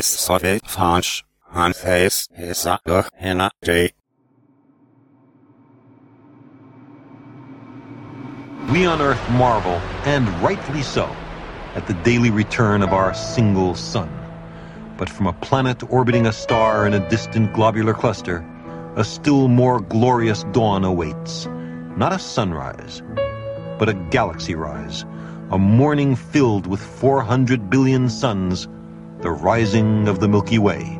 Face, henna, day. We on Earth marvel, and rightly so, at the daily return of our single sun. But from a planet orbiting a star in a distant globular cluster, a still more glorious dawn awaits. Not a sunrise, but a galaxy rise, a morning filled with 400 billion suns, the rising of the Milky Way.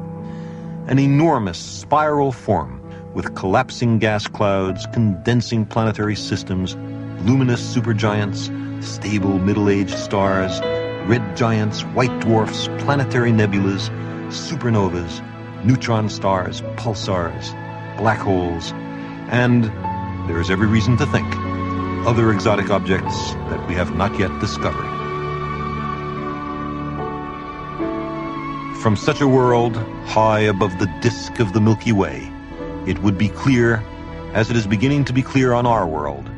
An enormous spiral form with collapsing gas clouds, condensing planetary systems, luminous supergiants, stable middle-aged stars, red giants, white dwarfs, planetary nebulas, supernovas, neutron stars, pulsars, black holes, and there is every reason to think other exotic objects that we have not yet discovered. From such a world, high above the disk of the Milky Way, it would be clear, as it is beginning to be clear on our world,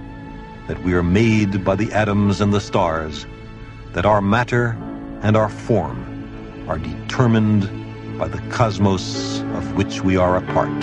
that we are made by the atoms and the stars, that our matter and our form are determined by the cosmos of which we are a part.